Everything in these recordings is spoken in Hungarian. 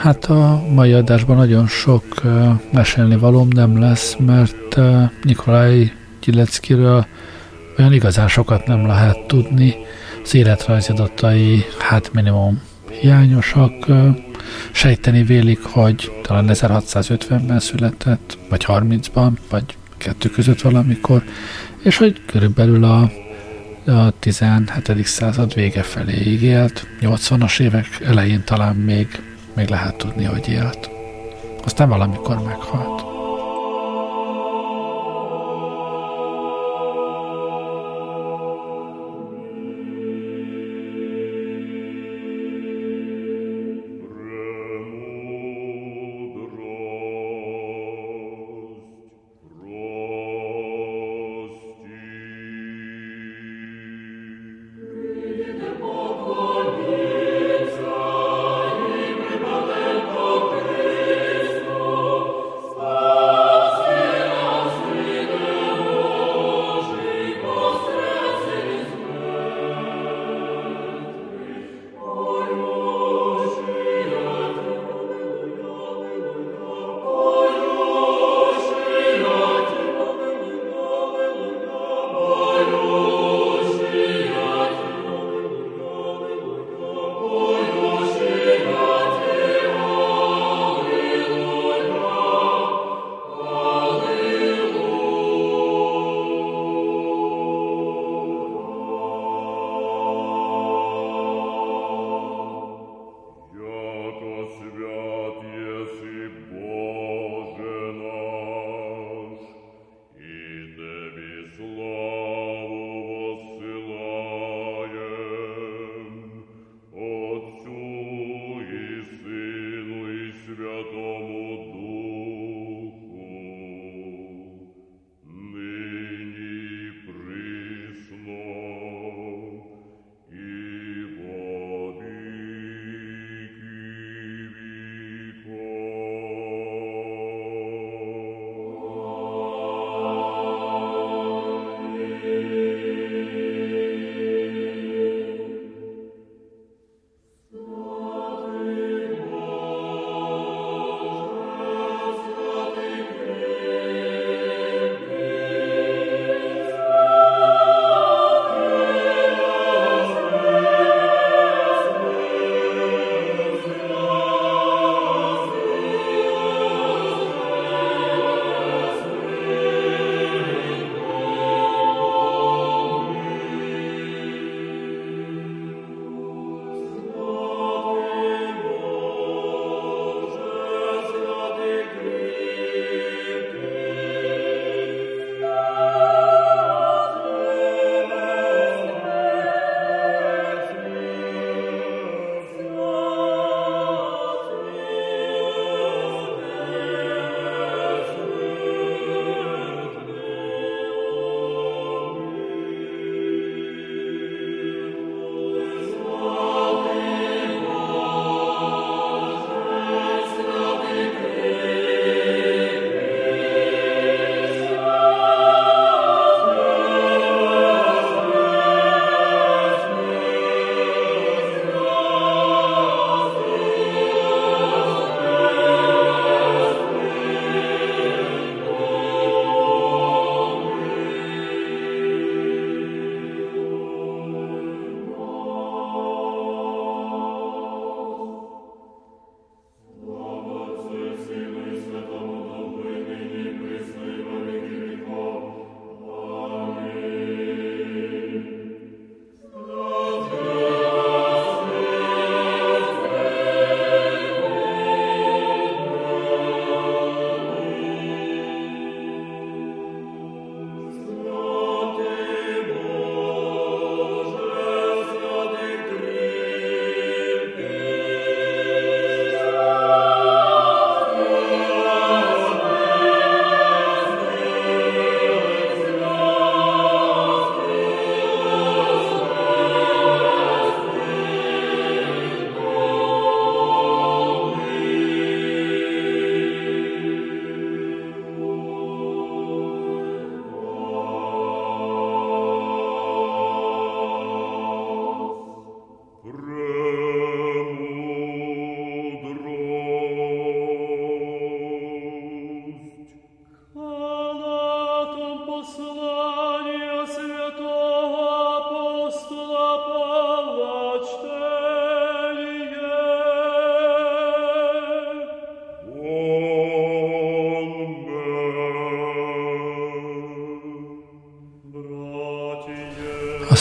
Hát a mai adásban nagyon sok mesélni valóm nem lesz, mert Nikolaj Gyileckiről olyan igazán sokat nem lehet tudni. Az életrajzi adatai hát minimum hiányosak. Sejteni vélik, hogy talán 1650-ben született, vagy 30-ban, vagy kettő között valamikor, és hogy körülbelül a a 17. század vége felé élt, 80-as évek elején talán még még lehet tudni, hogy élt. Aztán valamikor meghalt.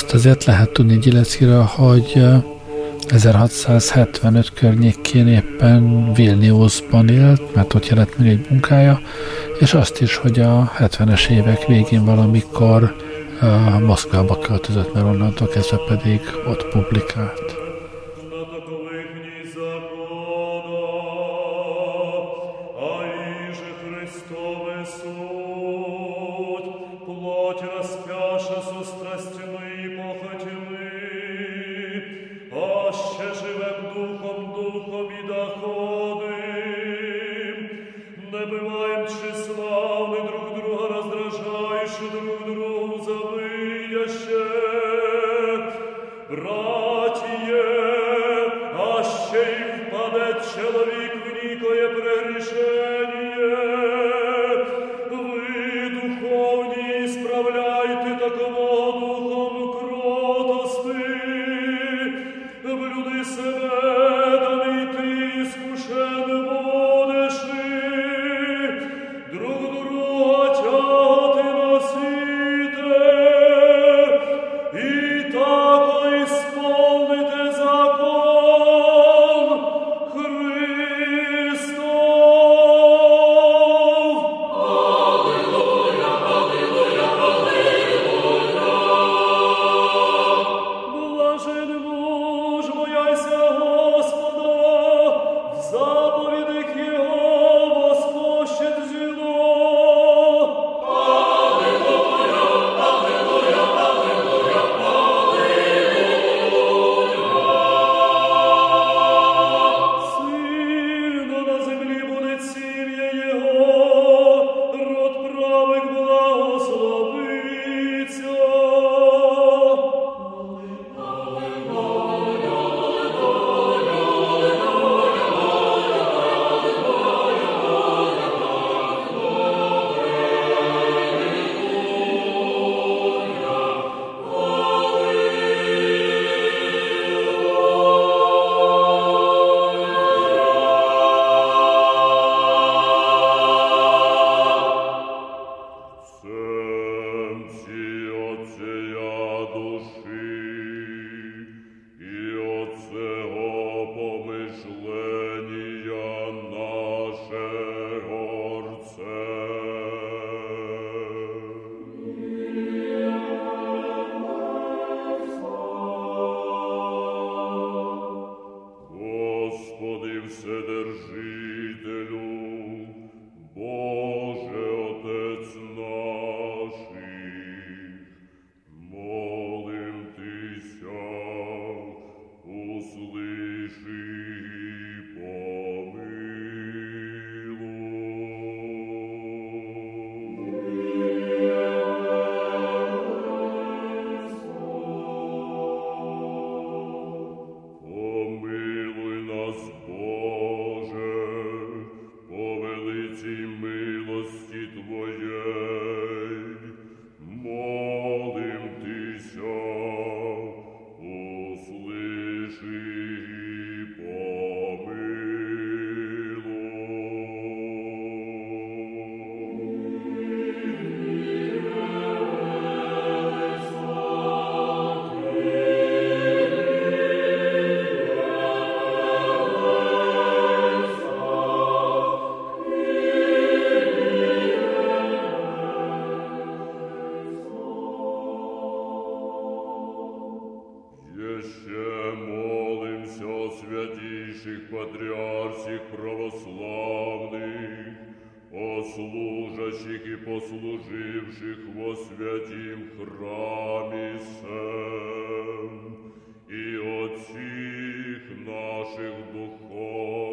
Azt azért lehet tudni Gyileckiről, hogy 1675 környékén éppen Vilniusban élt, mert ott jelent meg egy munkája, és azt is, hogy a 70-es évek végén valamikor Moszkvába költözött, mert onnantól kezdve pedig ott publikált. царя всіх православних, ослужащих і послуживших во святім храмі сем, і отців наших духов.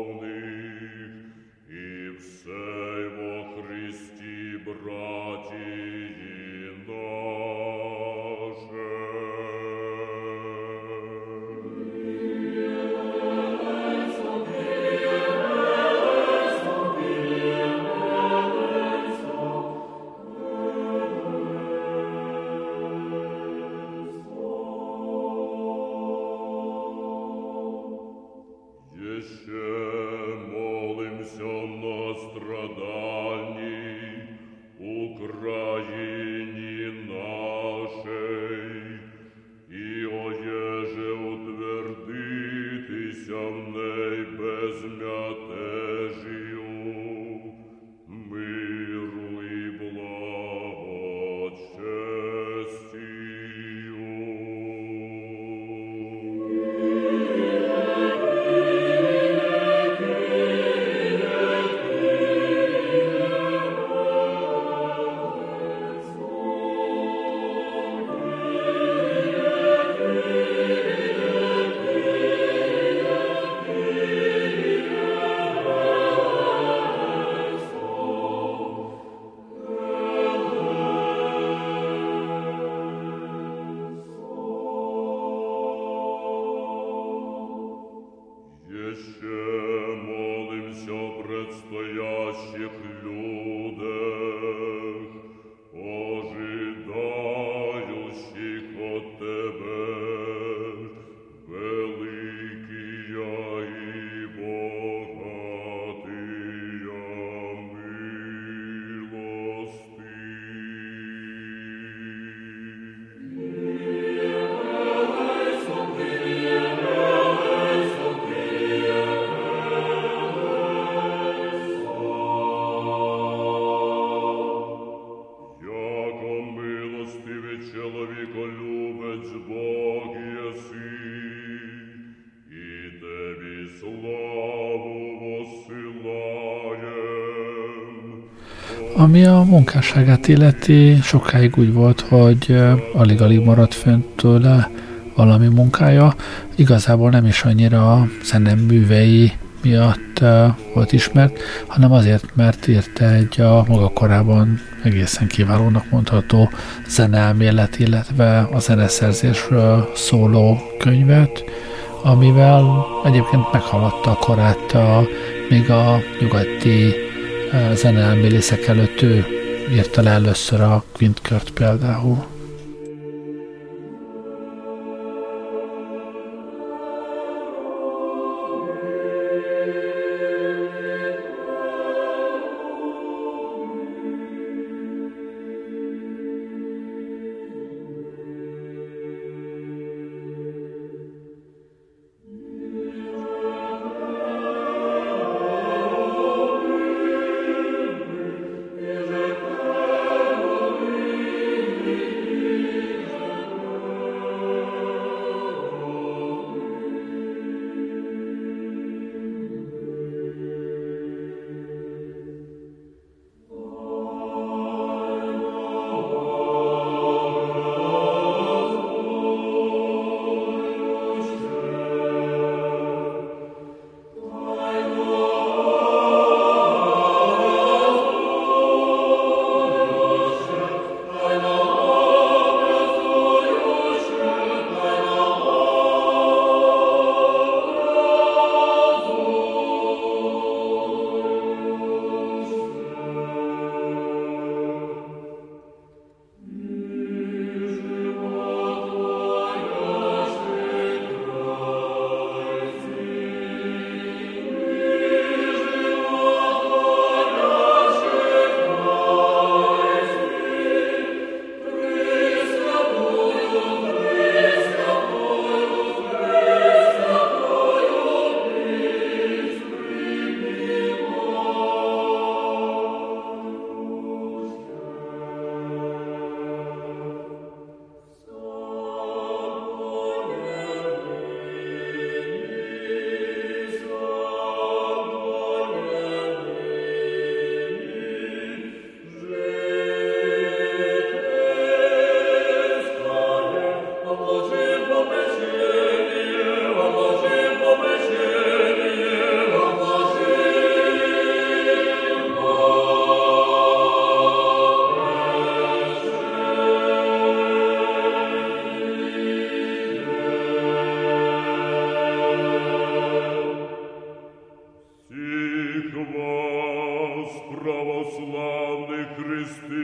Ami a munkásságát illeti, sokáig úgy volt, hogy alig-alig maradt fönt tőle valami munkája. Igazából nem is annyira a zenem művei miatt volt ismert, hanem azért, mert írta egy a maga korában egészen kiválónak mondható zeneelmélet, illetve a zeneszerzésről szóló könyvet, amivel egyébként meghaladta a korát a, még a nyugati zeneelmélészek előtt ő írta le először a Quintkört például. Christ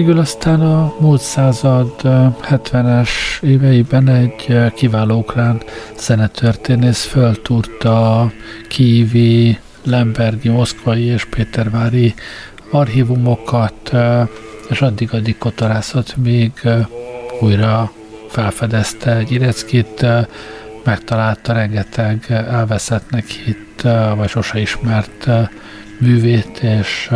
Végül aztán a múlt század 70-es éveiben egy kiváló ukrán zenetörténész föltúrta a kívi, lembergi, moszkvai és pétervári archívumokat, és addig-addig kotorászott, még újra felfedezte Gyireckit, megtalálta rengeteg elveszettnek hitt, vagy sose ismert művét, és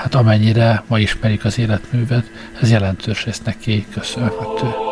hát amennyire ma ismerik az életművet, ez jelentős rész neki köszönhető.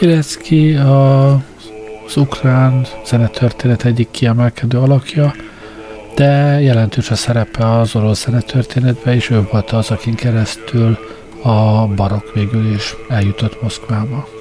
Gyerecki a, az ukrán zenetörténet egyik kiemelkedő alakja, de jelentős a szerepe az orosz zenetörténetben, és ő volt az, akin keresztül a barok végül is eljutott Moszkvába.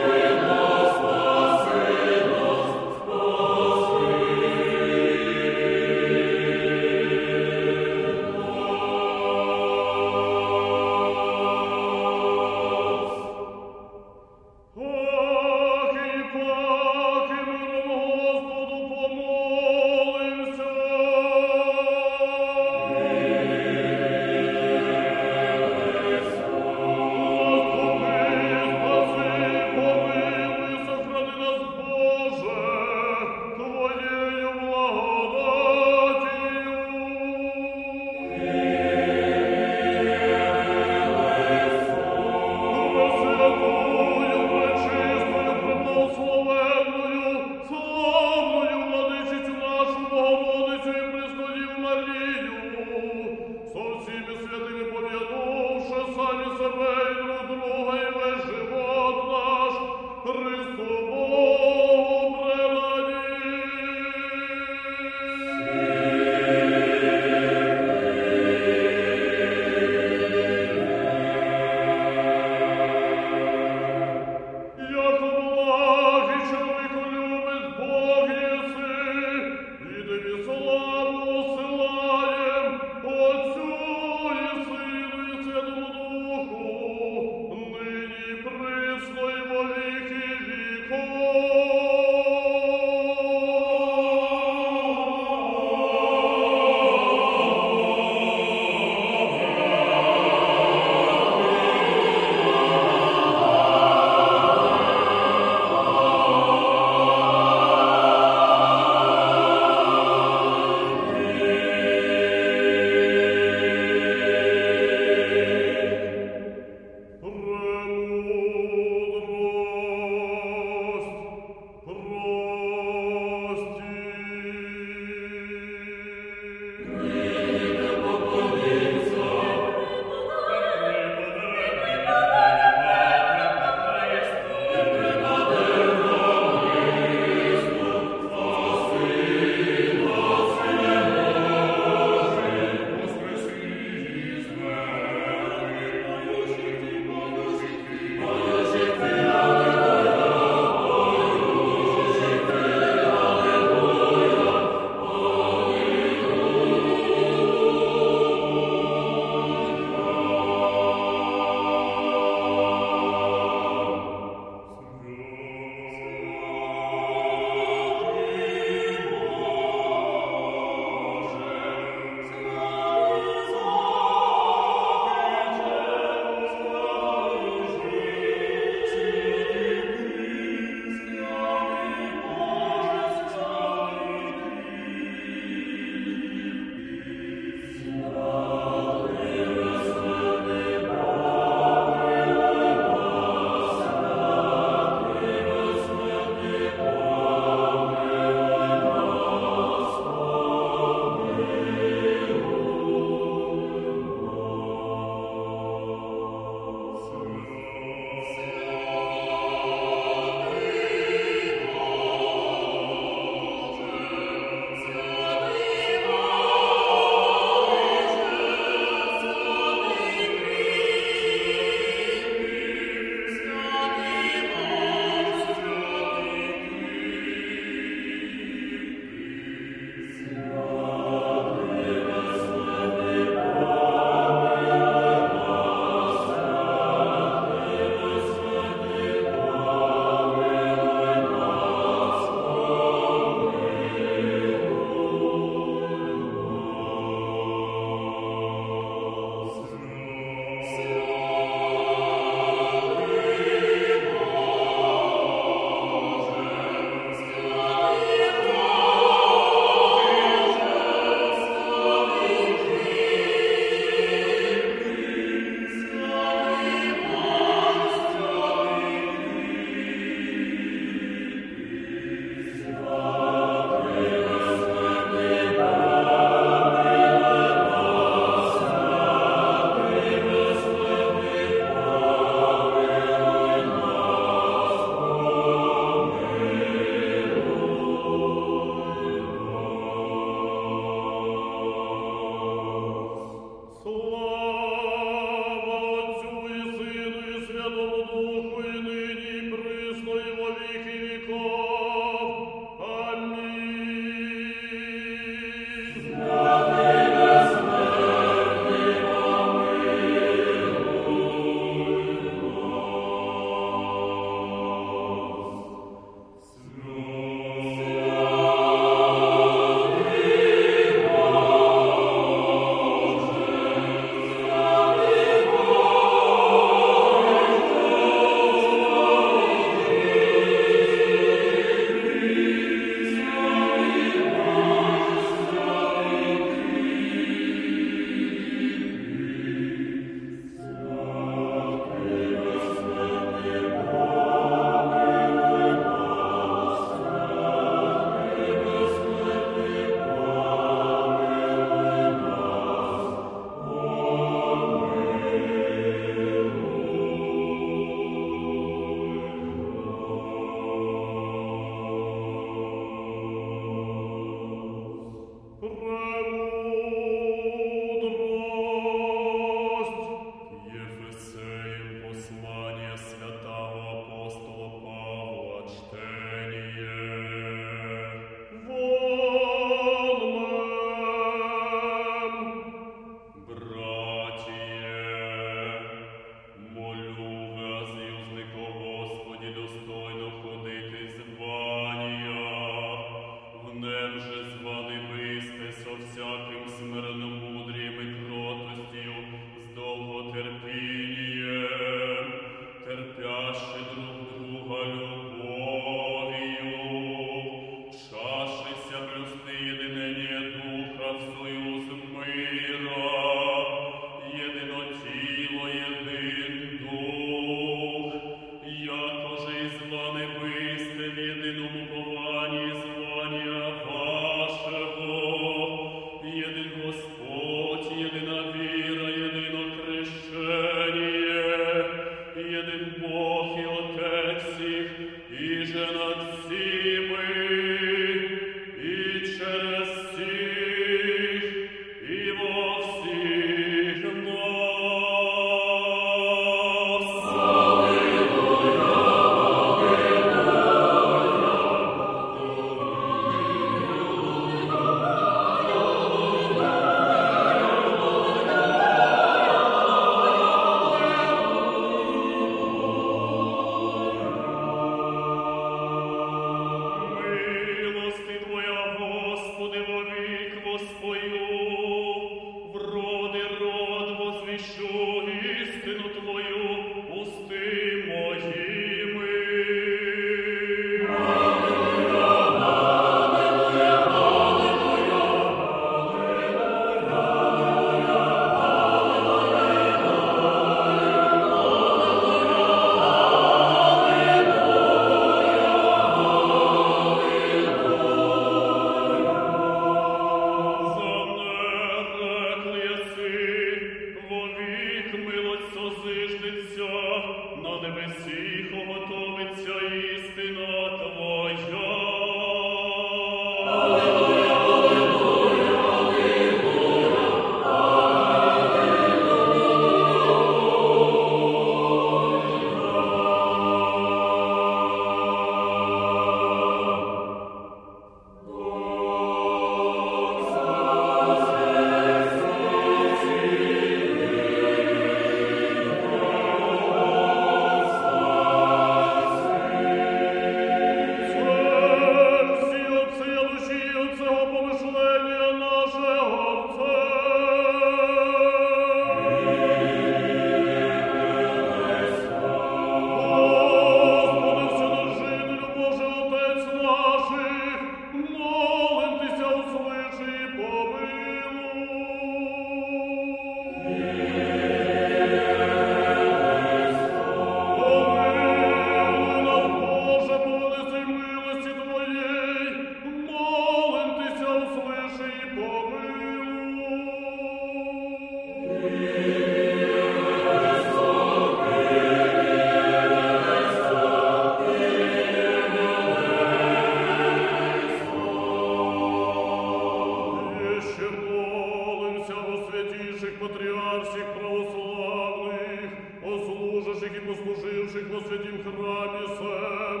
Послуживших во святім храмі сем,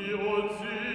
і отців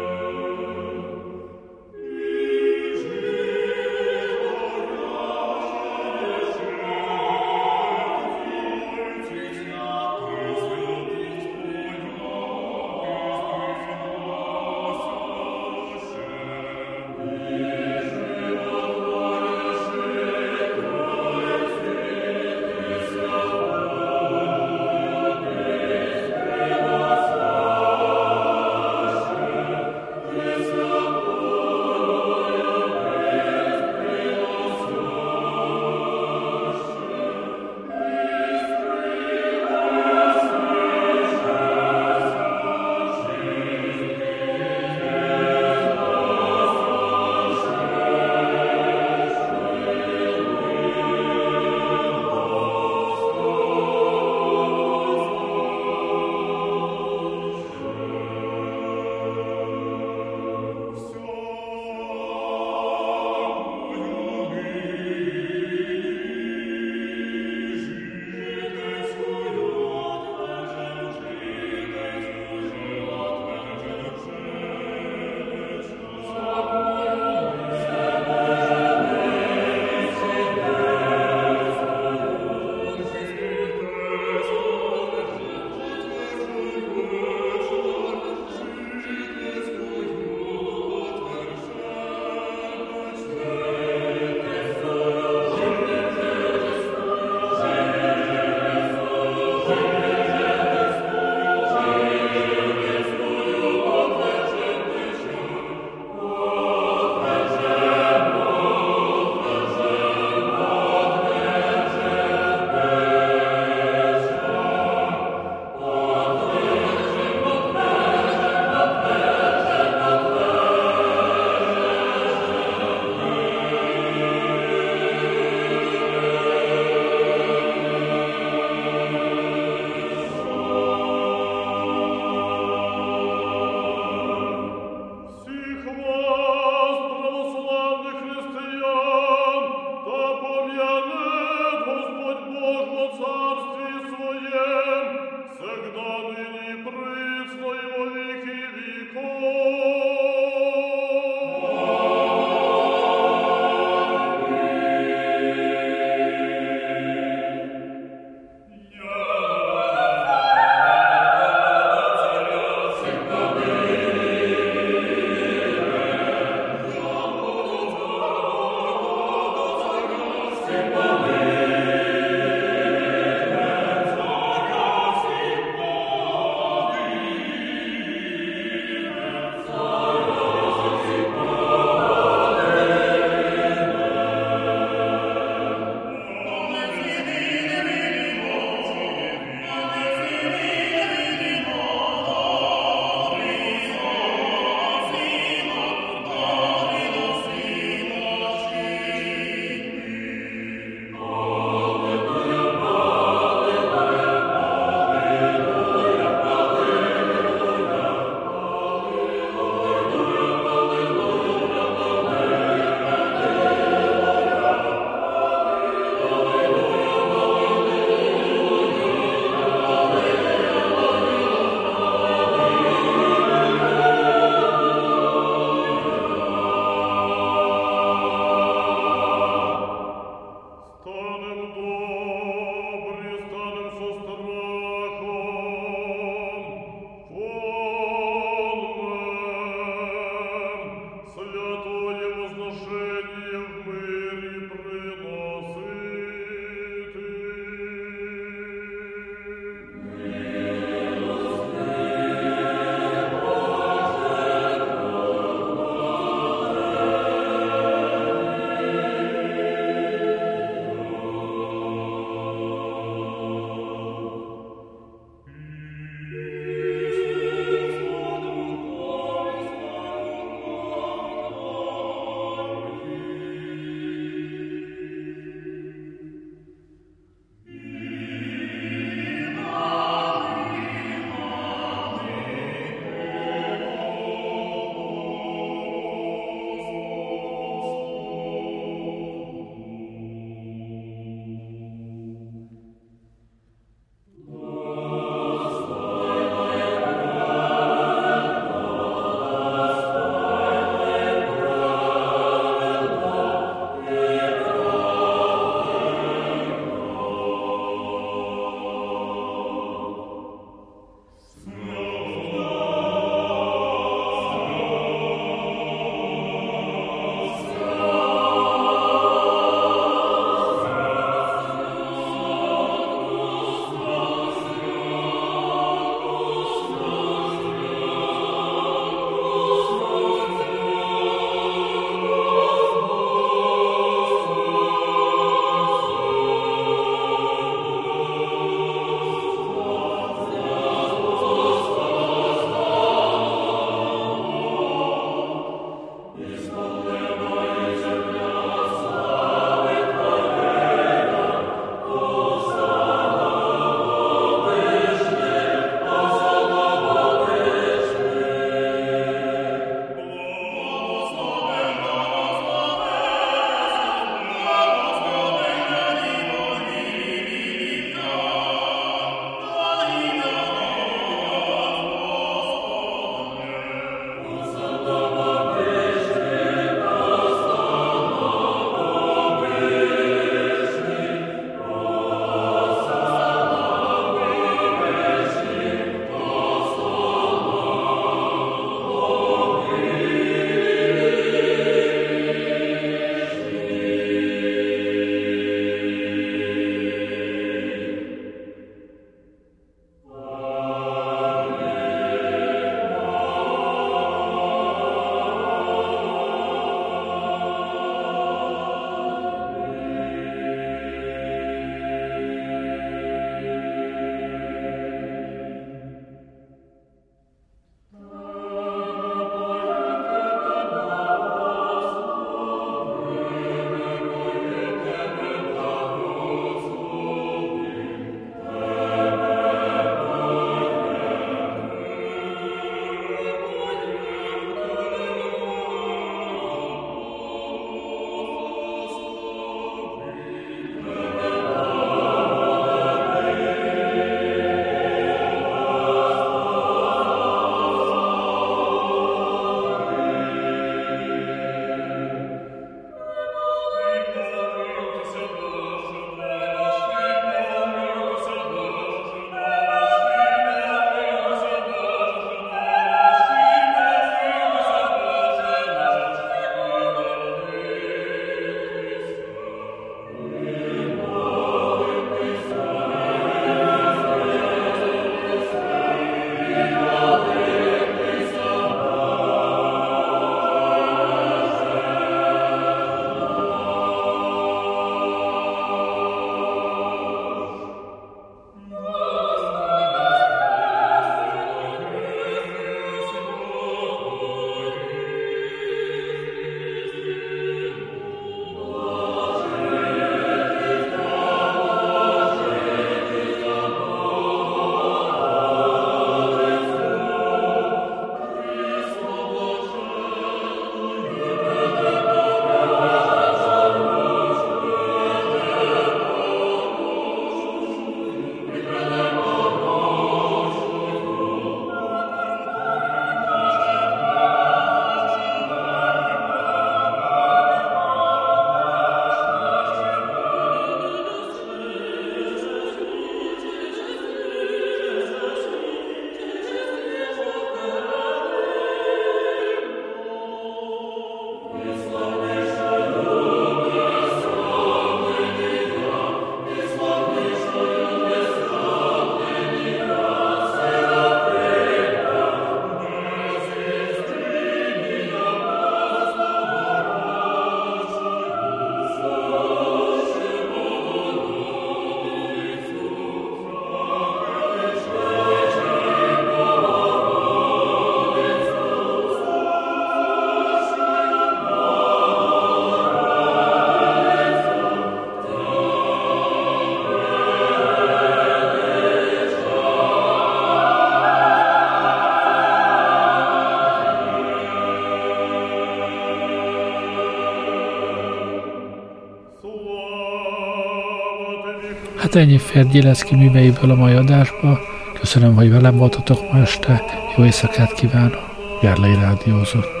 Hát ennyi fér Gyilecki műveiből a mai adásba. Köszönöm, hogy velem voltatok ma este. Jó éjszakát kívánok. Gerlei Rádiózott.